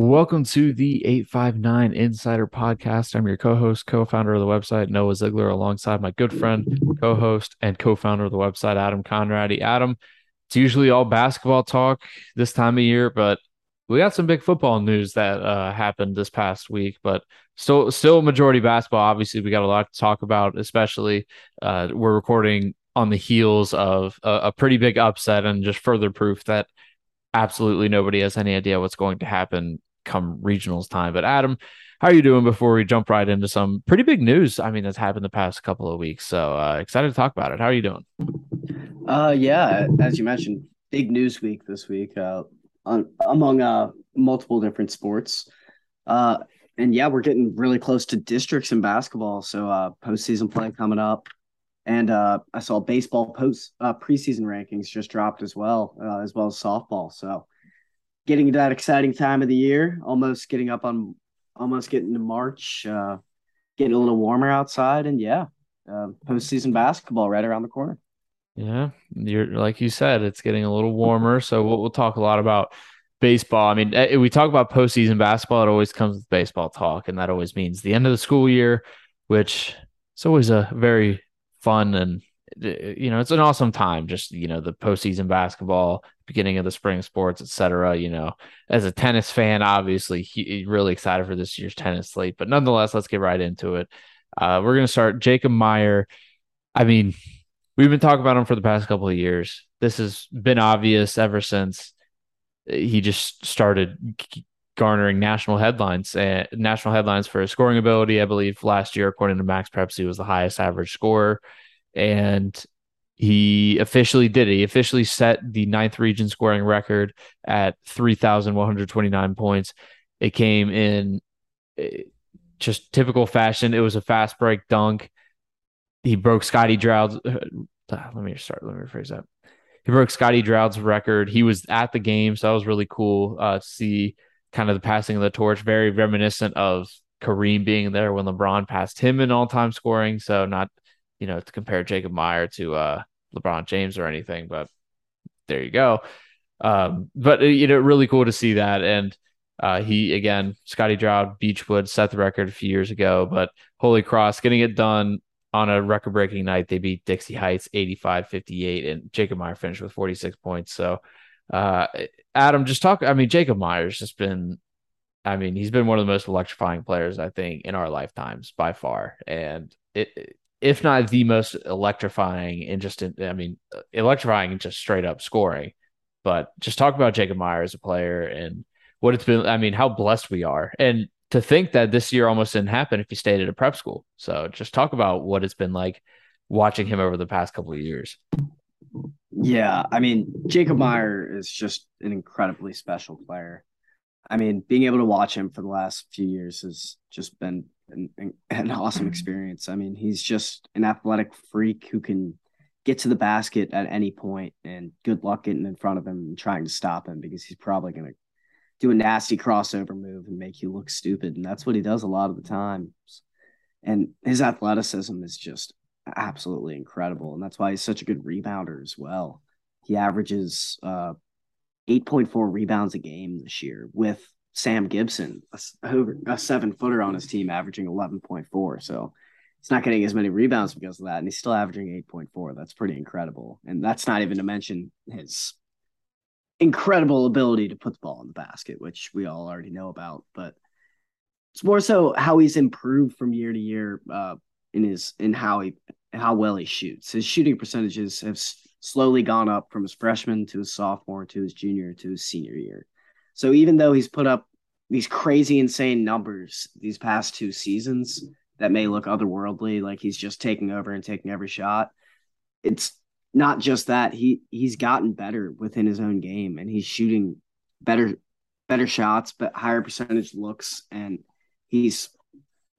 Welcome to the 859 Insider Podcast. I'm your co host, co founder of the website, Noah Ziegler, alongside my good friend, co host, and co founder of the website, Adam Conradi. Adam, it's usually all basketball talk this time of year, but we got some big football news that uh, happened this past week, but still, still majority basketball. Obviously, we got a lot to talk about, especially uh, we're recording on the heels of a, a pretty big upset and just further proof that absolutely nobody has any idea what's going to happen come regionals time. But Adam, how are you doing before we jump right into some pretty big news? I mean, that's happened the past couple of weeks. So uh, excited to talk about it. How are you doing? Uh, yeah, as you mentioned, big news week this week uh, on, among uh, multiple different sports. Uh, and yeah, we're getting really close to districts in basketball. So uh, postseason play coming up. And uh, I saw baseball post uh, preseason rankings just dropped as well, uh, as well as softball. So getting to that exciting time of the year, almost getting up on, almost getting to March, uh, getting a little warmer outside, and yeah, uh, postseason basketball right around the corner. Yeah, you're like you said, it's getting a little warmer, so we'll, we'll talk a lot about baseball. I mean, eh, we talk about postseason basketball, it always comes with baseball talk, and that always means the end of the school year, which is always a very fun and you know it's an awesome time just you know the postseason basketball beginning of the spring sports etc you know. As a tennis fan obviously he, really excited for this year's tennis slate but nonetheless let's get right into it. Uh, we're going to start jacob meyer. I mean we've been talking about him for the past couple of years. This has been obvious ever since he just started garnering national headlines uh, national headlines for his scoring ability. I believe last year according to MaxPreps he was the highest average scorer. And he officially did it. He officially set the ninth region scoring record at 3,129 points. It came in eh, just typical fashion. It was a fast break dunk. He broke Scotty Draud's. Uh, let me start. Let me rephrase that. He broke Scotty Draud's record. He was at the game, so that was really cool uh, to see kind of the passing of the torch. Very reminiscent of Kareem being there when LeBron passed him in all time scoring. So not you know, to compare Jacob Meyer to uh, LeBron James or anything, but there you go. Um, but you know, really cool to see that. And uh, he again, Scotty Draud, Beechwood set the record a few years ago, but Holy Cross getting it done on a record breaking night. They beat Dixie Heights 85 58, and Jacob Meyer finished with 46 points. So, uh, Adam, just talk. I mean, Jacob Meyer's just been, I mean, he's been one of the most electrifying players, I think, in our lifetimes by far. And it, if not the most electrifying and just I mean electrifying and just straight up scoring. But just talk about Jacob Meyer as a player and what it's been. I mean, how blessed we are, and to think that this year almost didn't happen if he stayed at a prep school. So just talk about what it's been like watching him over the past couple of years. Yeah, I mean, Jacob Meyer is just an incredibly special player. I mean, being able to watch him for the last few years has just been an, an awesome mm-hmm. experience. I mean, he's just an athletic freak who can get to the basket at any point, and good luck getting in front of him and trying to stop him because he's probably going to do a nasty crossover move and make you look stupid. And that's what he does a lot of the time. And his athleticism is just absolutely incredible. And that's why he's such a good rebounder as well. He averages uh, 8.4 rebounds a game this year with Sam Gibson, a, a seven footer on his team, averaging 11.4. So he's not getting as many rebounds because of that. And he's still averaging 8.4. That's pretty incredible. And that's not even to mention his incredible ability to put the ball in the basket, which we all already know about. But it's more so how he's improved from year to year uh, in his in how he how well he shoots. His shooting percentages have slowly gone up from his freshman to his sophomore to his junior to his senior year. So even though he's put up these crazy insane numbers these past two seasons that may look otherworldly like he's just taking over and taking every shot. It's not just that he he's gotten better within his own game and he's shooting better better shots but higher percentage looks and he's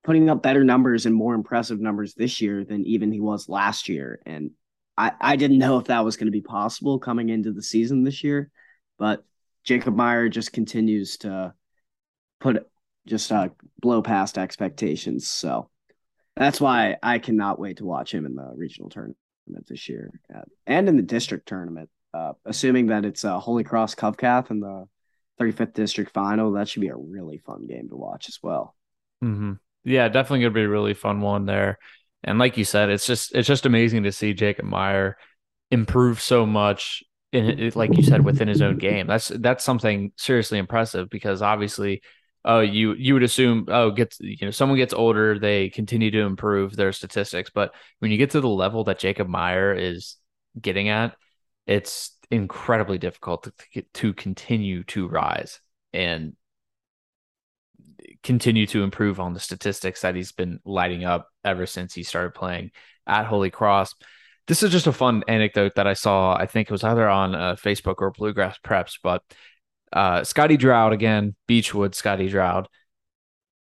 putting up better numbers and more impressive numbers this year than even he was last year. And I, I didn't know if that was going to be possible coming into the season this year, but Jacob Meyer just continues to put just uh, blow past expectations. So that's why I cannot wait to watch him in the regional tournament this year uh, and in the district tournament. Uh, assuming that it's uh, Holy Cross Covcath in the 35th district final. That should be a really fun game to watch as well. Mm-hmm. Yeah, definitely gonna be a really fun one there. And like you said, it's just it's just amazing to see Jacob Meyer improve so much in like you said within his own game. That's that's something seriously impressive because obviously, oh, you you would assume oh gets you know someone gets older, they continue to improve their statistics, but when you get to the level that Jacob Meyer is getting at, it's incredibly difficult to to continue to rise and continue to improve on the statistics that he's been lighting up ever since he started playing at Holy Cross. This is just a fun anecdote that I saw. I think it was either on uh, Facebook or Bluegrass Preps, but uh, Scotty Draud again, Beechwood Scotty Draud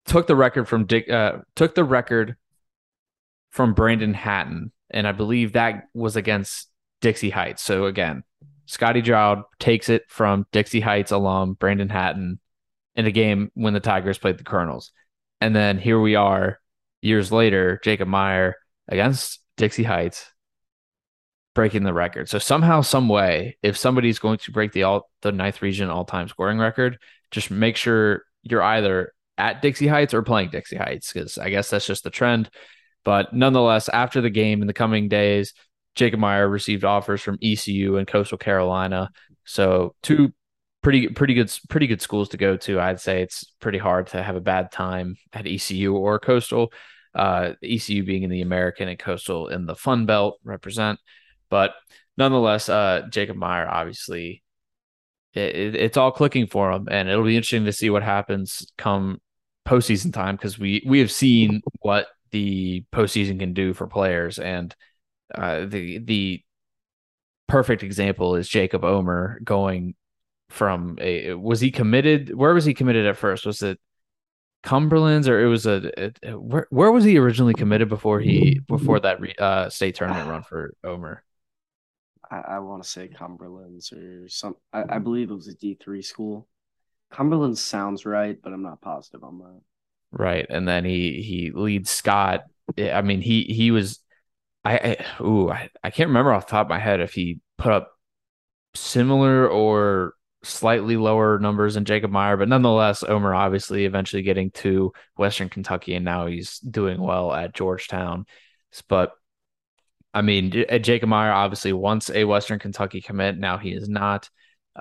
took the record from Dick, uh, took the record from Brandon Hatton, and I believe that was against Dixie Heights. So again, Scotty Draud takes it from Dixie Heights alum Brandon Hatton in a game when the Tigers played the Colonels. And then here we are years later, Jacob Meyer against Dixie Heights breaking the record. So somehow, some way, if somebody's going to break the all the ninth region all time scoring record, just make sure you're either at Dixie Heights or playing Dixie Heights, because I guess that's just the trend. But nonetheless, after the game in the coming days, Jacob Meyer received offers from ECU and Coastal Carolina. So two pretty pretty good pretty good schools to go to. I'd say it's pretty hard to have a bad time at ECU or Coastal. Uh, ECU being in the American and Coastal in the Sun Belt represent, but nonetheless, uh, Jacob Meyer obviously it, it, it's all clicking for him, and it'll be interesting to see what happens come postseason time because we we have seen what the postseason can do for players, and uh, the the perfect example is Jacob Omer going from a was he committed where was he committed at first? Was it Cumberland's or it was a, a, where where was he originally committed before he before that re, uh, state tournament run for Omer I, I want to say Cumberland's or some I, I mm-hmm. believe it was a D3 school. Cumberland sounds right but I'm not positive on that. Right and then he he leads Scott. I mean he he was I, I ooh I, I can't remember off the top of my head if he put up similar or slightly lower numbers than Jacob Meyer, but nonetheless, Omer obviously eventually getting to Western Kentucky, and now he's doing well at Georgetown. But I mean, uh, Jacob Meyer obviously wants a Western Kentucky commit. Now he is not.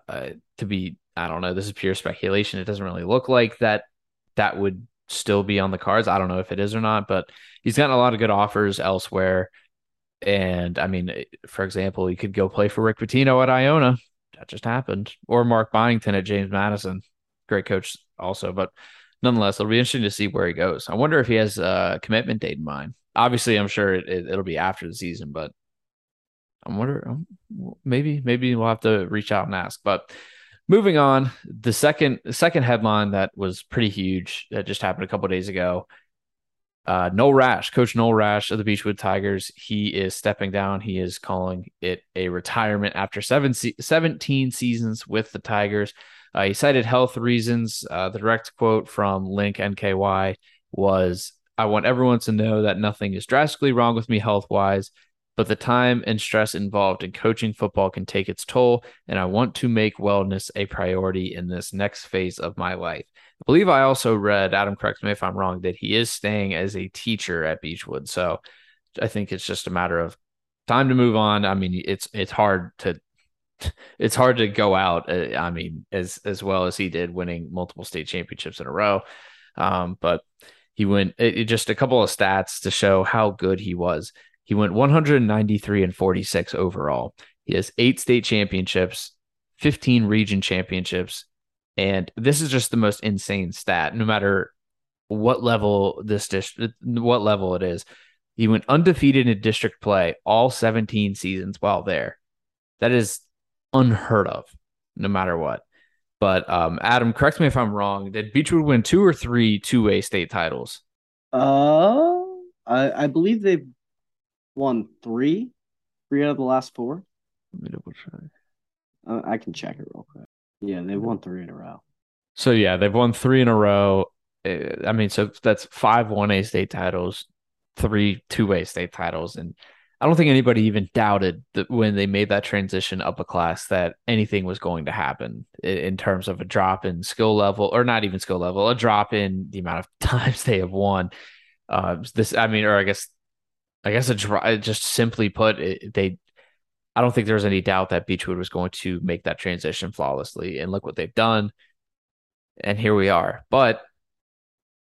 Uh, to be, I don't know. This is pure speculation. It doesn't really look like that. That would still be on the cards. I don't know if it is or not, but he's gotten a lot of good offers elsewhere. And I mean, for example, he could go play for Rick Pitino at Iona that just happened. Or Mark Byington at James Madison, great coach also. But nonetheless, it'll be interesting to see where he goes. I wonder if he has a commitment date in mind. Obviously, I'm sure it, it, will be after the season, but I'm wondering maybe maybe we'll have to reach out and ask. But moving on, the second the second headline that was pretty huge that just happened a couple days ago uh, Noel Rash, Coach Noel Rash of the Beechwood Tigers, he is stepping down. He is calling it a retirement after seven 17 seasons with the Tigers. Uh, he cited health reasons. Uh, the direct quote from Link NKY was I want everyone to know that nothing is drastically wrong with me health wise, but the time and stress involved in coaching football can take its toll, and I want to make wellness a priority in this next phase of my life. I believe I also read, Adam, correct me if I'm wrong, that he is staying as a teacher at Beechwood. So I think it's just a matter of time to move on. I mean, it's it's hard to it's hard to go out. Uh, I mean, as as well as he did, winning multiple state championships in a row. Um, but he went it, it just a couple of stats to show how good he was. He went 193 and 46 overall. He has eight state championships, 15 region championships, and this is just the most insane stat, no matter what level this district, what level it is. He went undefeated in district play all 17 seasons while there. That is unheard of, no matter what. But um, Adam, correct me if I'm wrong. Did Beechwood win two or three two-way state titles? Uh, I, I believe they've won three, three out of the last four. Let me double check. Uh, I can check it real quick. Yeah, they've won three in a row. So yeah, they've won three in a row. Eh, I mean, so that's five one A state titles, three two A state titles, and I don't think anybody even doubted that when they made that transition up a class that anything was going to happen in terms of a drop in skill level, or not even skill level, a drop in the amount of times they have won. Uh, this, I mean, or I guess, I guess a drop. Just simply put, it, they. I don't think there was any doubt that Beechwood was going to make that transition flawlessly, and look what they've done. And here we are. But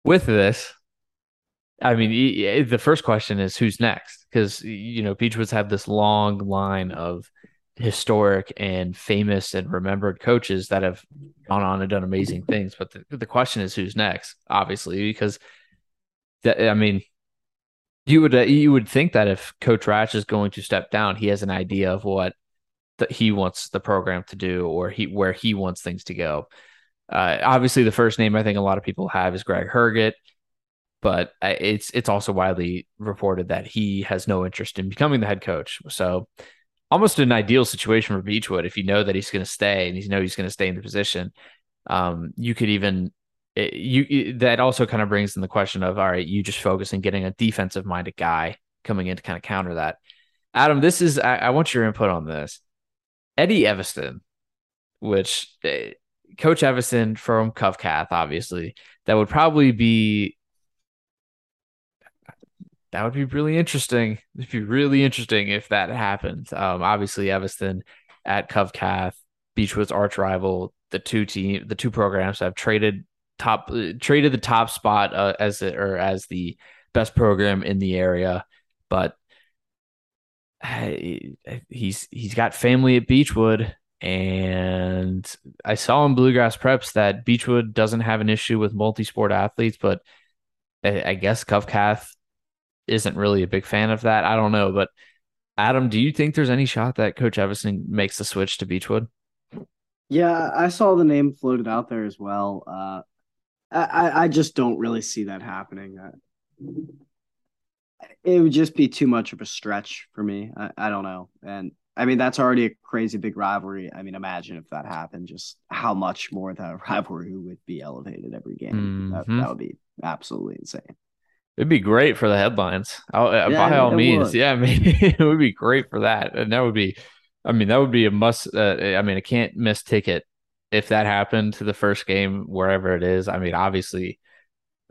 with this, I mean, the first question is who's next? Because, you know, Beechwood's had this long line of historic and famous and remembered coaches that have gone on and done amazing things. But the, the question is who's next, obviously, because that, I mean, you would uh, you would think that if Coach Rash is going to step down, he has an idea of what that he wants the program to do or he where he wants things to go. Uh, obviously, the first name I think a lot of people have is Greg Herget but it's it's also widely reported that he has no interest in becoming the head coach. So almost an ideal situation for Beechwood if you know that he's going to stay and you know he's going to stay in the position. Um, you could even it, you that also kind of brings in the question of all right, you just focus on getting a defensive minded guy coming in to kind of counter that. Adam, this is I, I want your input on this. Eddie Eviston, which uh, Coach Eviston from Covcath, obviously, that would probably be that would be really interesting. It'd be really interesting if that happened. Um, obviously, Eviston at Covcath, Beechwood's arch rival, the two team, the two programs have traded top uh, traded the top spot uh, as it or as the best program in the area, but he's he's got family at Beechwood, and I saw in Bluegrass Preps that Beechwood doesn't have an issue with multi-sport athletes, but I guess Covcath isn't really a big fan of that. I don't know, but Adam, do you think there's any shot that Coach Eviston makes the switch to Beechwood? Yeah, I saw the name floated out there as well. Uh, I I just don't really see that happening. it would just be too much of a stretch for me. I, I don't know, and I mean that's already a crazy big rivalry. I mean, imagine if that happened, just how much more that rivalry would be elevated every game. Mm-hmm. That, that would be absolutely insane. It'd be great for the headlines. Uh, yeah, by all means, would. yeah, I mean, it would be great for that, and that would be, I mean, that would be a must. Uh, I mean, a can't miss ticket if that happened to the first game wherever it is. I mean, obviously,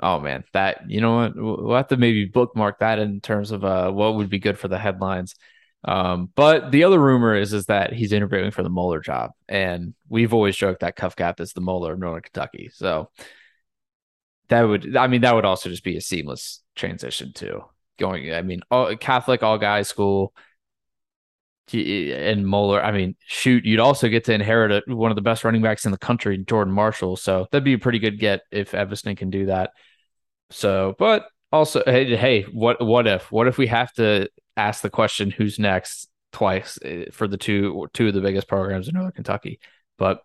oh man, that you know what, we'll have to maybe bookmark that in terms of uh, what would be good for the headlines. Um, but the other rumor is is that he's interviewing for the Moeller job, and we've always joked that Covcath is the Moeller of Northern Kentucky. So that would I mean that would also just be a seamless transition too. Going, I mean, all, Catholic all guys school, and Moeller. I mean, shoot, you'd also get to inherit a, one of the best running backs in the country, Jordan Marshall. So that'd be a pretty good get if Eviston can do that. So, but also, hey, hey, what what if what if we have to ask the question who's next twice eh, for the two two of the biggest programs in Northern Kentucky? But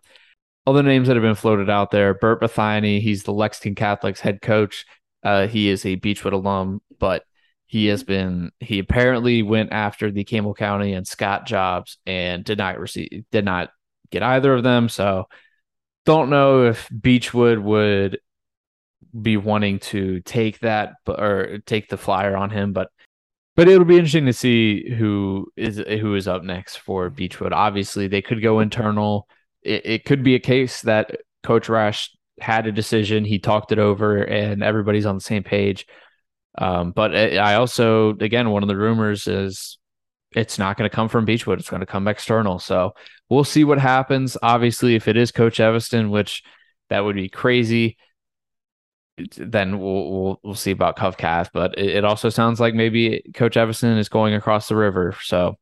other names that have been floated out there Bert Bethany, he's the Lexington Catholics head coach. Uh, he is a Beechwood alum, but he has been he apparently went after the Campbell County and Scott jobs and did not receive did not get either of them. So don't know if Beechwood would be wanting to take that or take the flyer on him, but but it'll be interesting to see who is who is up next for Beechwood. Obviously, they could go internal it, it could be a case that Coach Rash had a decision, he talked it over, and everybody's on the same page. Um, but I also, again, one of the rumors is it's not going to come from Beechwood; it's going to come external. So we'll see what happens. Obviously, if it is Coach Eviston, which that would be crazy, then we'll we'll, we'll see about Covcath. But it, it also sounds like maybe Coach Eviston is going across the river. So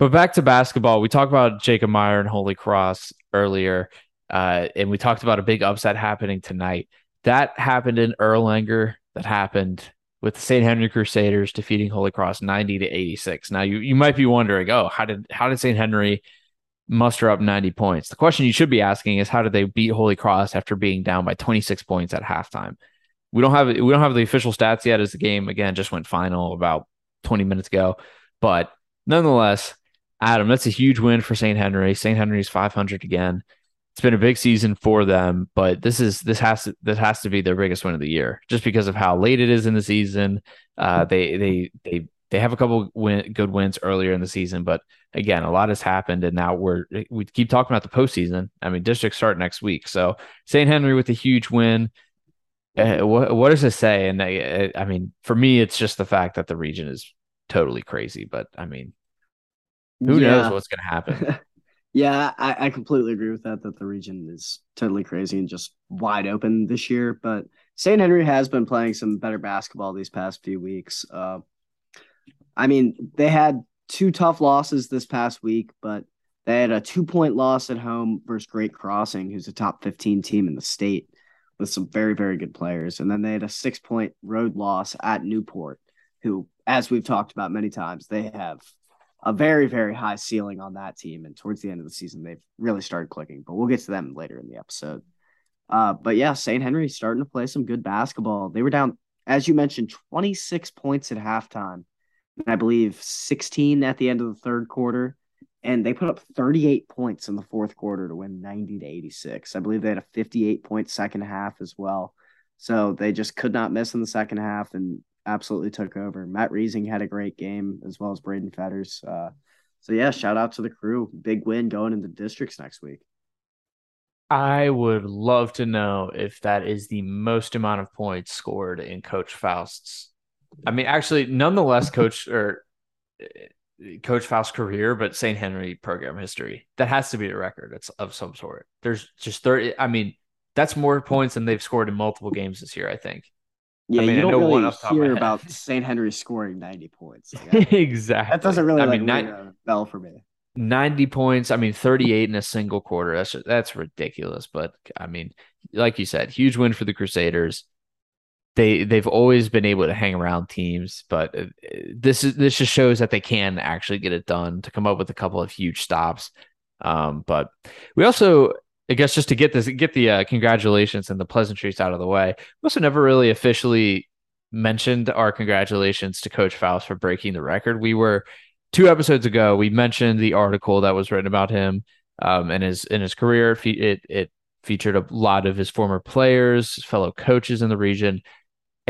but back to basketball, we talked about Jacob Meyer and Holy Cross earlier, uh, and we talked about a big upset happening tonight. That happened in Erlanger. That happened with the St. Henry Crusaders defeating Holy Cross 90 to 86. Now you you might be wondering, oh, how did how did St. Henry muster up 90 points? The question you should be asking is how did they beat Holy Cross after being down by 26 points at halftime? We don't have we don't have the official stats yet as the game again just went final about 20 minutes ago, but nonetheless, Adam, that's a huge win for St. Henry. St. Henry's 500 again. It's been a big season for them, but this is this has to this has to be their biggest win of the year, just because of how late it is in the season. Uh, they they they they have a couple win, good wins earlier in the season, but again, a lot has happened, and now we're we keep talking about the postseason. I mean, districts start next week, so St. Henry with a huge win. Uh, what, what does it say? And I, I mean, for me, it's just the fact that the region is totally crazy. But I mean, who yeah. knows what's going to happen? yeah, I, I completely agree with that. That the region is totally crazy and just wide open this year. But St. Henry has been playing some better basketball these past few weeks. Uh, I mean, they had two tough losses this past week, but they had a two point loss at home versus Great Crossing, who's a top 15 team in the state with some very, very good players. And then they had a six point road loss at Newport, who, as we've talked about many times, they have a very, very high ceiling on that team. And towards the end of the season, they've really started clicking, but we'll get to them later in the episode. Uh, but yeah, St. Henry starting to play some good basketball. They were down, as you mentioned, 26 points at halftime and I believe 16 at the end of the third quarter. And they put up 38 points in the fourth quarter to win 90 to 86. I believe they had a 58 point second half as well. So they just could not miss in the second half and absolutely took over. Matt Reesing had a great game as well as Braden Fetters. Uh, so yeah, shout out to the crew. Big win going into districts next week. I would love to know if that is the most amount of points scored in Coach Faust's I mean, actually, nonetheless, coach or uh, Coach Faust's career, but St. Henry program history. That has to be a record. It's of some sort. There's just 30. I mean, that's more points than they've scored in multiple games this year, I think. Yeah, I mean, you don't really hear about St. Henry scoring 90 points. Like, exactly. That doesn't really I like, mean, ring a bell for me. 90 points. I mean, 38 in a single quarter. That's that's ridiculous. But I mean, like you said, huge win for the Crusaders they they've always been able to hang around teams, but uh, this is this just shows that they can actually get it done to come up with a couple of huge stops. Um, but we also, I guess, just to get this get the uh, congratulations and the pleasantries out of the way, we also never really officially mentioned our congratulations to Coach Faust for breaking the record. We were two episodes ago. We mentioned the article that was written about him um, and his in his career. It it featured a lot of his former players, fellow coaches in the region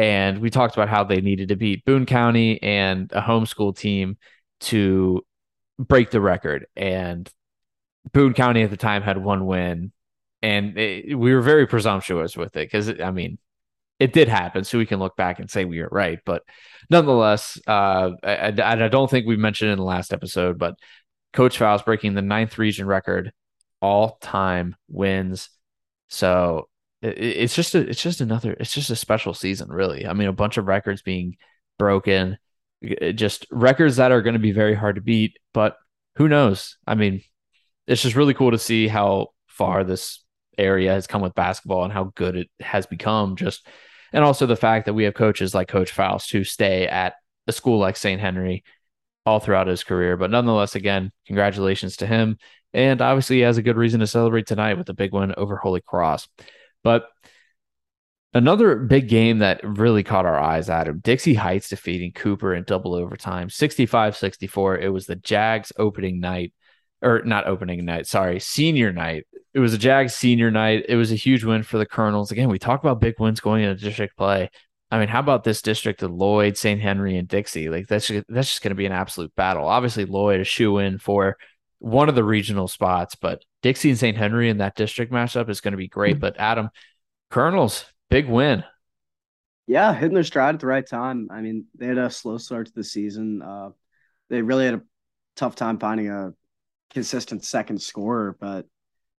and we talked about how they needed to beat Boone County and a homeschool team to break the record. And Boone County at the time had one win, and it, we were very presumptuous with it because I mean, it did happen, so we can look back and say we were right. But nonetheless, uh, I, I, don't think we mentioned in the last episode, but Coach Faust breaking the ninth region record, all time wins. So it's just a, it's just another it's just a special season really i mean a bunch of records being broken just records that are going to be very hard to beat but who knows i mean it's just really cool to see how far this area has come with basketball and how good it has become just and also the fact that we have coaches like coach faust who stay at a school like st henry all throughout his career but nonetheless again congratulations to him and obviously he has a good reason to celebrate tonight with a big win over holy cross but another big game that really caught our eyes, Adam Dixie Heights defeating Cooper in double overtime, 65 64. It was the Jags opening night, or not opening night, sorry, senior night. It was a Jags senior night. It was a huge win for the Colonels. Again, we talk about big wins going into district play. I mean, how about this district of Lloyd, St. Henry, and Dixie? Like that's just, that's just going to be an absolute battle. Obviously, Lloyd is shoe in for one of the regional spots, but Dixie and St. Henry in that district matchup is going to be great. Mm-hmm. But Adam, Colonels, big win. Yeah, hitting their stride at the right time. I mean, they had a slow start to the season. Uh, they really had a tough time finding a consistent second scorer, but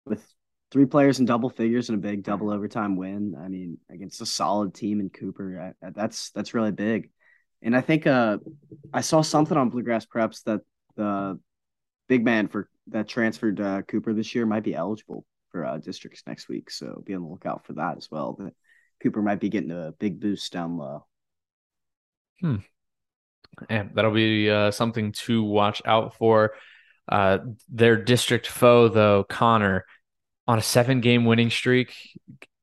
with three players in double figures and a big double overtime win, I mean, against a solid team in Cooper, I, that's that's really big. And I think uh, I saw something on Bluegrass Preps that the big man for that transferred uh, Cooper this year might be eligible for uh, districts next week. So be on the lookout for that as well. That Cooper might be getting a big boost down low. Hmm. And that'll be uh, something to watch out for. Uh, their district foe, though, Conner, on a seven-game winning streak,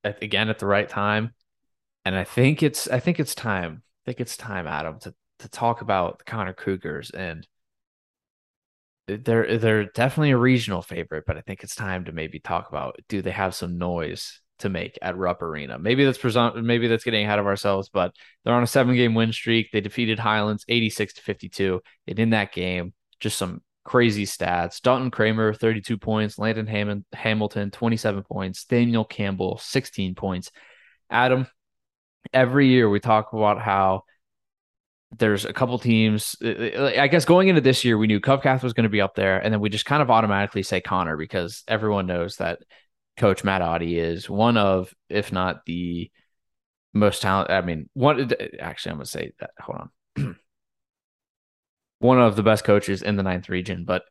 again at the right time, and I think it's I think it's time. I think it's time, Adam, to to talk about the Conner Cougars and they're they're definitely a regional favorite, but I think it's time to maybe talk about do they have some noise to make at Rupp Arena. Maybe that's presum- maybe that's getting ahead of ourselves, but they're on a seven game win streak. They defeated Highlands 86 to 52. And in that game, just some crazy stats. Dalton Kramer, 32 points. Landon Ham- Hamilton, 27 points. Daniel Campbell, 16 points. Adam, every year we talk about how there's a couple teams. Uh, uh, I guess going into this year, we knew Covcath was going to be up there, and then we just kind of automatically say Conner because everyone knows that Coach Matt Otte is one of, if not the most talented. I mean, one uh, actually, I'm going to say that. Hold on, one of the best coaches in the ninth region, but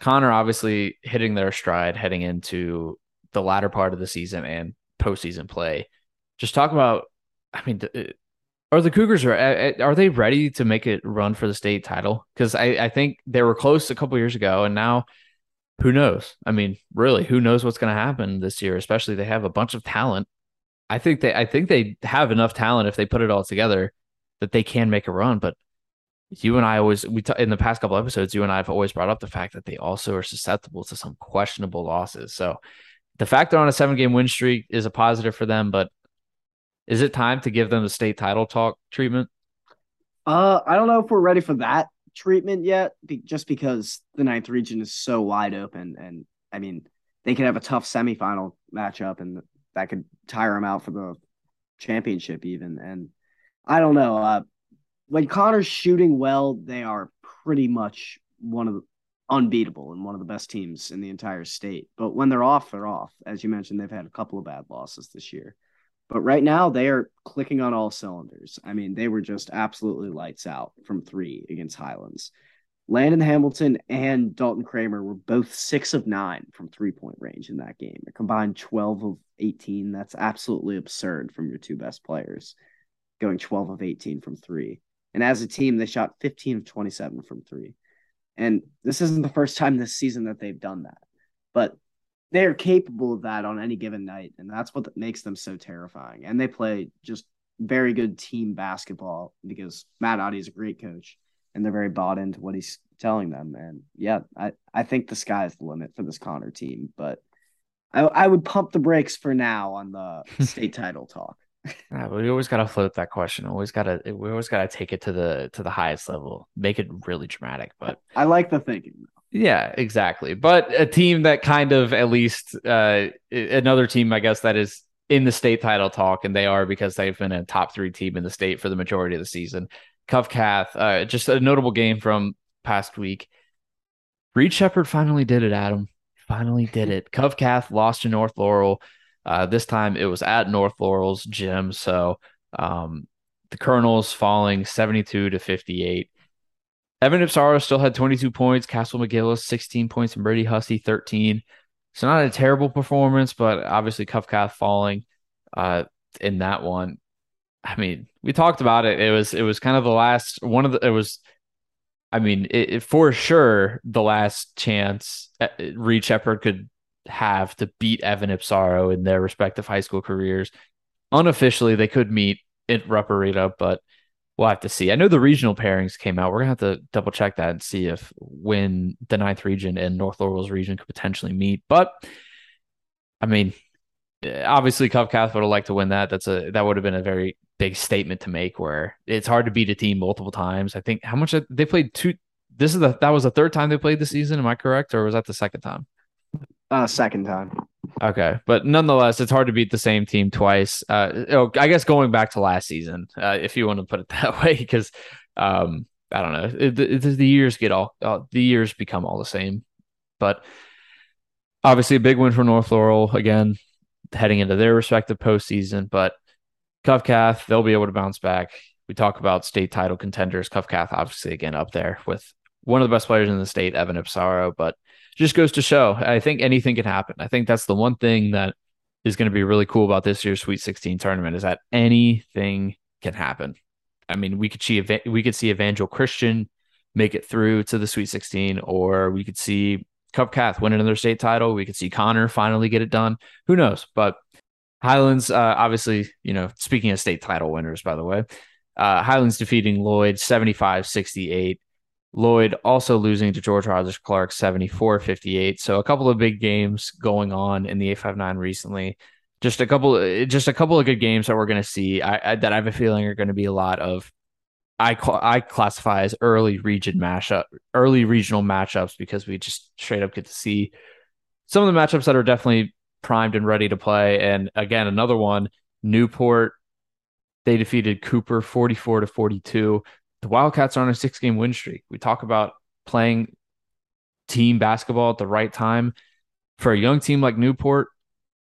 Conner obviously hitting their stride heading into the latter part of the season and postseason play. Just talk about, I mean, uh, are the Cougars are uh, uh, are they ready to make it run for the state title? Because I, I think they were close a couple years ago, and now who knows? I mean, really, who knows what's going to happen this year? Especially they have a bunch of talent. I think they I think they have enough talent if they put it all together that they can make a run. But you and I always we t- in the past couple episodes, you and I have always brought up the fact that they also are susceptible to some questionable losses. So the fact they're on a seven game win streak is a positive for them, but is it time to give them the state title talk treatment? Uh, I don't know if we're ready for that treatment yet, just because the ninth region is so wide open, and I mean they could have a tough semifinal matchup, and that could tire them out for the championship even. And I don't know. Uh, when Conner's shooting well, they are pretty much one of the unbeatable and one of the best teams in the entire state. But when they're off, they're off. As you mentioned, they've had a couple of bad losses this year. But right now, they are clicking on all cylinders. I mean, they were just absolutely lights out from three against Highlands. Landon Hamilton and Dalton Kramer were both six of nine from three point range in that game. A combined 12 of 18. That's absolutely absurd from your two best players, going 12 of 18 from three. And as a team, they shot 15 of 27 from three. And this isn't the first time this season that they've done that. But they are capable of that on any given night, and that's what makes them so terrifying. And they play just very good team basketball because Matt Otte is a great coach, and they're very bought into what he's telling them. And yeah, I, I think the sky's the limit for this Conner team, but I, I would pump the brakes for now on the state title talk. Yeah, we always gotta float that question. Always gotta we always gotta take it to the to the highest level, make it really dramatic. But I like the thinking. Yeah, exactly. But a team that kind of at least uh, another team, I guess, that is in the state title talk, and they are because they've been a top three team in the state for the majority of the season. Covcath, uh, just a notable game from past week. Reed Sheppard finally did it, Adam. Finally did it. Covcath lost to North Laurel. Uh, this time it was at North Laurel's gym. So um, the Colonels falling 72 to 58. Evan Ipsaro still had 22 points. Castle McGillis, 16 points, and Brady Hussey, 13. So not a terrible performance, but obviously Covcath falling uh, in that one. I mean, we talked about it. It was it was kind of the last one of the. It was, I mean, it, it for sure the last chance uh, Reed Sheppard could have to beat Evan Ipsaro in their respective high school careers. Unofficially, they could meet at Rupp Arena, but we'll have to see. I know the regional pairings came out. We're gonna have to double check that and see if when the ninth region and North Laurel's region could potentially meet. But I mean, obviously, Covcath would have liked to win that. That's a that would have been a very big statement to make. Where it's hard to beat a team multiple times. I think how much they played two. This is the that was the third time they played the season. Am I correct, or was that the second time? Uh, second time. Okay, but nonetheless, it's hard to beat the same team twice. Uh, oh, I guess going back to last season, uh, if you want to put it that way, because um, I don't know, it, it, the years get all uh, the years become all the same. But obviously, a big win for North Laurel again, heading into their respective postseason. But Covcath, they'll be able to bounce back. We talk about state title contenders. Covcath, obviously, again up there with one of the best players in the state, Evan Ipsaro, but just goes to show. I think anything can happen. I think that's the one thing that is going to be really cool about this year's Sweet 16 tournament is that anything can happen. I mean, we could see we could see Evangel Christian make it through to the Sweet 16, or we could see Covcath win another state title. We could see Conner finally get it done. Who knows? But Highlands, uh, obviously, you know, speaking of state title winners, by the way, uh, Highlands defeating Lloyd 75 68. Lloyd also losing to George Rogers Clark 74 58. So a couple of big games going on in the 859 recently. just a couple, just a couple of good games that we're going to see. I, I, that I have a feeling are going to be a lot of. I I classify as early region mashup, early regional matchups because we just straight up get to see some of the matchups that are definitely primed and ready to play. And again, another one, Newport. They defeated Cooper 44 to 42. The Wildcats are on a six game win streak. We talk about playing team basketball at the right time for a young team like Newport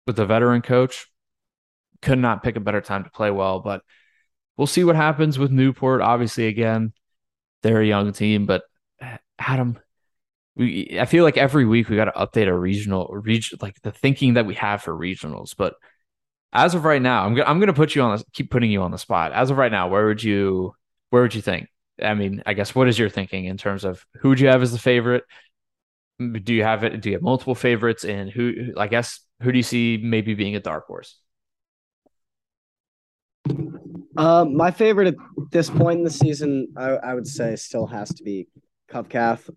with a veteran coach. Could not pick a better time to play well, but we'll see what happens with Newport. Obviously, again, they're a young team, but Adam, we I feel like every week we got to update our regional region like the thinking that we have for regionals. But as of right now, I'm gonna I'm gonna put you on this, keep putting you on the spot. As of right now, where would you where would you think? I mean, I guess what is your thinking in terms of who do you have as the favorite? Do you have it? Do you have multiple favorites? And who, I guess, who do you see maybe being a dark horse? Um, my favorite at this point in the season, I, I would say, still has to be Covcath.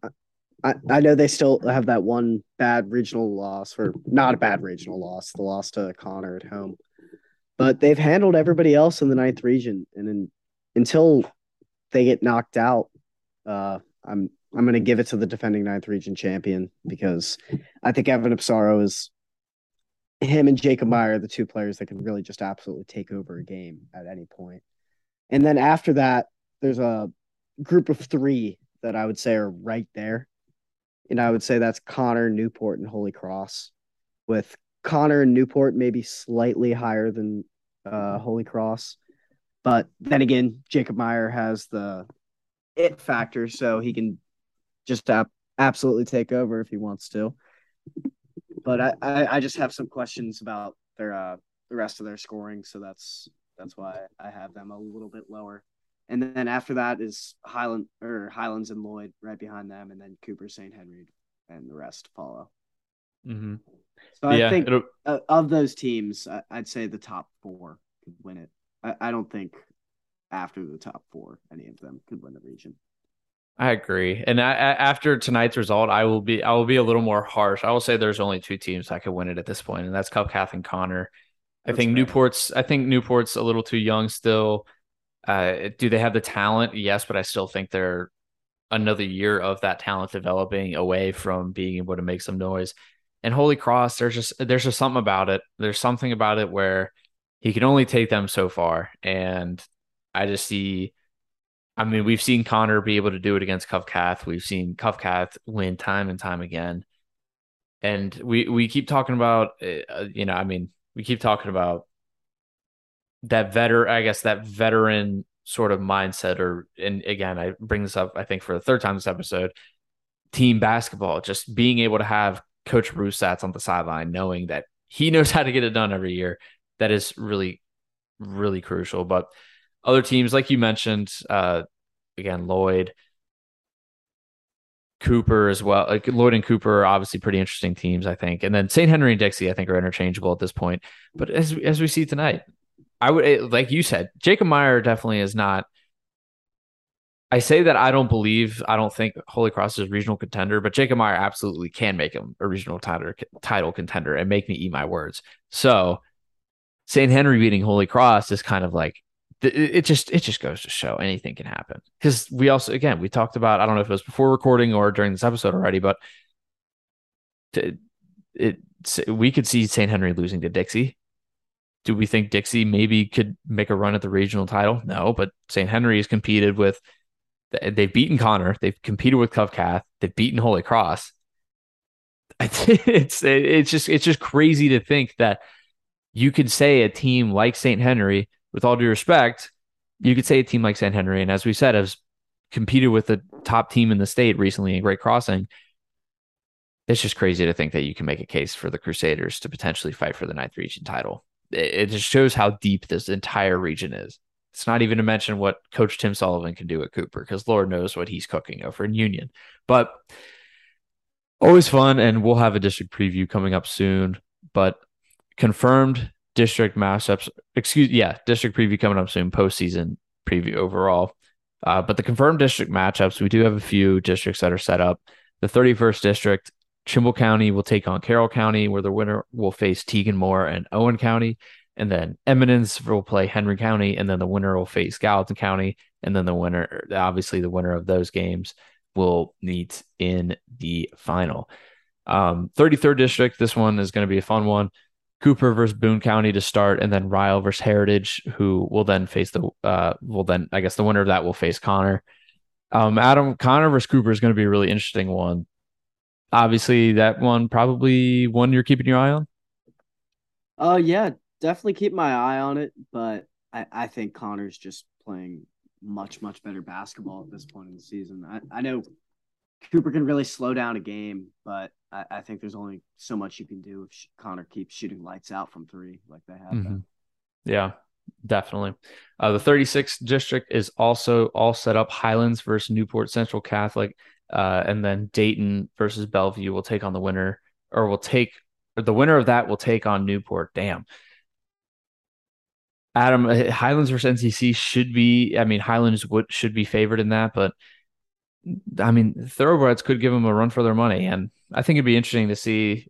I, I know they still have that one bad regional loss, or not a bad regional loss, the loss to Conner at home. But they've handled everybody else in the ninth region, and in, until they get knocked out, uh, I'm I'm going to give it to the defending ninth region champion because I think Evan Ipsaro is him and Jacob Meyer, are the two players that can really just absolutely take over a game at any point. And then after that, there's a group of three that I would say are right there. And I would say that's Conner, Newport, and Holy Cross, with Conner and Newport maybe slightly higher than uh, Holy Cross. But then again, Jacob Meyer has the it factor, so he can just ap- absolutely take over if he wants to. But I, I, I just have some questions about their uh the rest of their scoring, so that's that's why I have them a little bit lower. And then after that is Highland or Highlands and Lloyd right behind them, and then Cooper, St. Henry, and the rest follow. Mm-hmm. So I think uh, of those teams, I'd say the top four could win it. I, I don't think after the top four, any of them could win the region. I agree, and I, after tonight's result, I will be I will be a little more harsh. I will say there's only two teams that could win it at this point, and that's Covcath and Conner. That's I think fair. Newport's I think Newport's a little too young still. Uh, do they have the talent? Yes, but I still think they're another year of that talent developing away from being able to make some noise. And Holy Cross, there's just there's just something about it. There's something about it where he can only take them so far, and I just see I mean, we've seen Conner be able to do it against Covcath. We've seen Covcath win time and time again. And we we keep talking about, uh, you know, I mean, we keep talking about that veteran, I guess that veteran sort of mindset, or and again, I bring this up, I think, for the third time this episode, team basketball, just being able to have Coach Ruthsatz on the sideline, knowing that he knows how to get it done every year. That is really, really crucial. But other teams, like you mentioned, uh, again, Lloyd, Cooper as well. Like Lloyd and Cooper are obviously pretty interesting teams, I think. And then St. Henry and Dixie, I think, are interchangeable at this point. But as as we see tonight, I would eh, like you said, Jacob Meyer definitely is not. I say that I don't believe, I don't think Holy Cross is a regional contender, but Jacob Meyer absolutely can make him a regional title, title contender and make me eat my words. So St. Henry beating Holy Cross is kind of like it just it just goes to show anything can happen. Because we also again we talked about i don't know if it was before recording or during this episode already but it, we could see st henry losing to dixie. Do we think dixie maybe could make a run at the regional title? No but st henry has competed with they've beaten conner they've competed with covcath they've beaten holy cross. It's it's just it's just crazy to think that you could say a team like st henry with all due respect, you could say a team like St. Henry, and as we said, has competed with the top team in the state recently in Great Crossing. It's just crazy to think that you can make a case for the Crusaders to potentially fight for the ninth region title. It, just shows how deep this entire region is. It's not even to mention what Coach Tim Sullivan can do at Cooper, because Lord knows what he's cooking over in Union. But always fun, and we'll have a district preview coming up soon. But confirmed district matchups. Excuse, yeah, district preview coming up soon. Postseason preview overall. Uh, but the confirmed district matchups, we do have a few districts that are set up. The 31st district Trimble County will take on Carroll County, where the winner will face Tegan Moore and Owen County. And then Eminence will play Henry County, and then the winner will face Gallatin County. And then the winner, obviously, the winner of those games will meet in the final. Um, 33rd district, this one is going to be a fun one. Cooper versus Boone County to start, and then Ryle versus Heritage, who will then face the uh will then I guess the winner of that will face Conner. Um, Adam Conner versus Cooper is going to be a really interesting one. Obviously, that one probably one you're keeping your eye on. Oh uh, yeah, definitely keep my eye on it, but I, I think Conner's just playing much much better basketball at this point in the season. I, I know Cooper can really slow down a game, but I, I think there's only so much you can do if Conner keeps shooting lights out from three like they have mm-hmm. Yeah, definitely. Uh, the 36th district is also all set up. Highlands versus Newport Central Catholic, uh, and then Dayton versus Bellevue will take on the winner, or will take or the winner of that will take on Newport. Damn. Adam, uh, Highlands versus NCC should be. I mean, Highlands would should be favored in that, but I mean, thoroughbreds could give them a run for their money, and I think it'd be interesting to see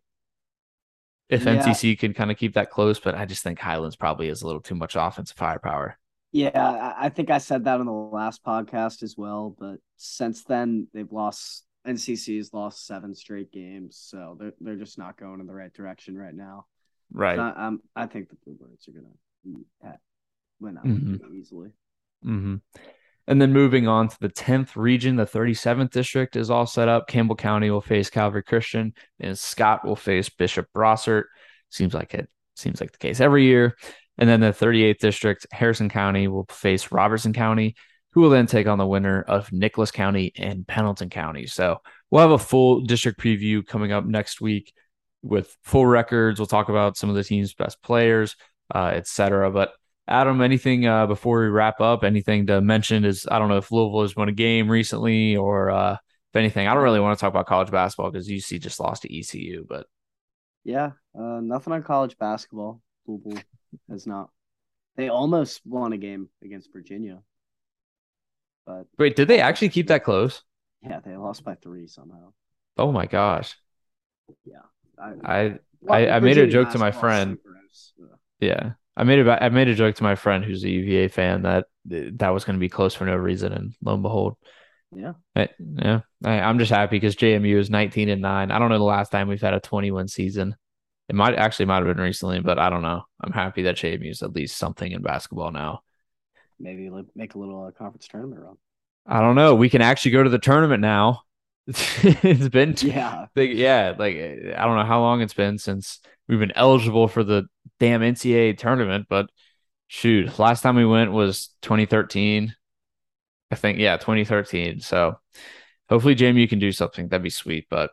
if yeah. NCC can kind of keep that close. But I just think Highlands probably has a little too much offensive firepower. Yeah, I think I said that on the last podcast as well. But since then, they've lost. NCC's lost seven straight games, so they're they're just not going in the right direction right now. Right. I, I'm, I think the Bluebirds are gonna win out mm-hmm. easily. Mm-hmm. And then moving on to the 10th region, the 37th district is all set up. Campbell County will face Calvary Christian, and Scott will face Bishop Brossart. Seems like it seems like the case every year. And then the 38th district, Harrison County will face Robertson County, who will then take on the winner of Nicholas County and Pendleton County. So we'll have a full district preview coming up next week with full records. We'll talk about some of the team's best players, uh, et cetera. But Adam, anything uh, before we wrap up? Anything to mention? Is I don't know if Louisville has won a game recently, or uh, if anything. I don't really want to talk about college basketball because UC just lost to ECU. But yeah, uh, nothing on college basketball. Louisville has not. They almost won a game against Virginia. But wait, did they actually keep that close? Yeah, they lost by three somehow. Oh my gosh. Yeah. I I, I, I made a joke to my friend. Yeah. I made a I made a joke to my friend who's a UVA fan that that was going to be close for no reason, and lo and behold, yeah, I, yeah. I, am just happy because JMU is 19 and nine. I don't know the last time we've had a 21 season. It might actually might have been recently, but I don't know. I'm happy that JMU is at least something in basketball now. Maybe make a little uh, conference tournament run. I don't know. We can actually go to the tournament now. it's been yeah, big, yeah. Like I don't know how long it's been since we've been eligible for the damn NCAA tournament, but shoot, last time we went was 2013. I think, yeah, 2013. So hopefully, Jamie, you can do something. That'd be sweet. But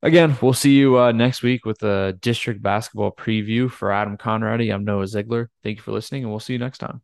again, we'll see you uh, next week with a district basketball preview for Adam Conradi. I'm Noah Ziegler. Thank you for listening, and we'll see you next time.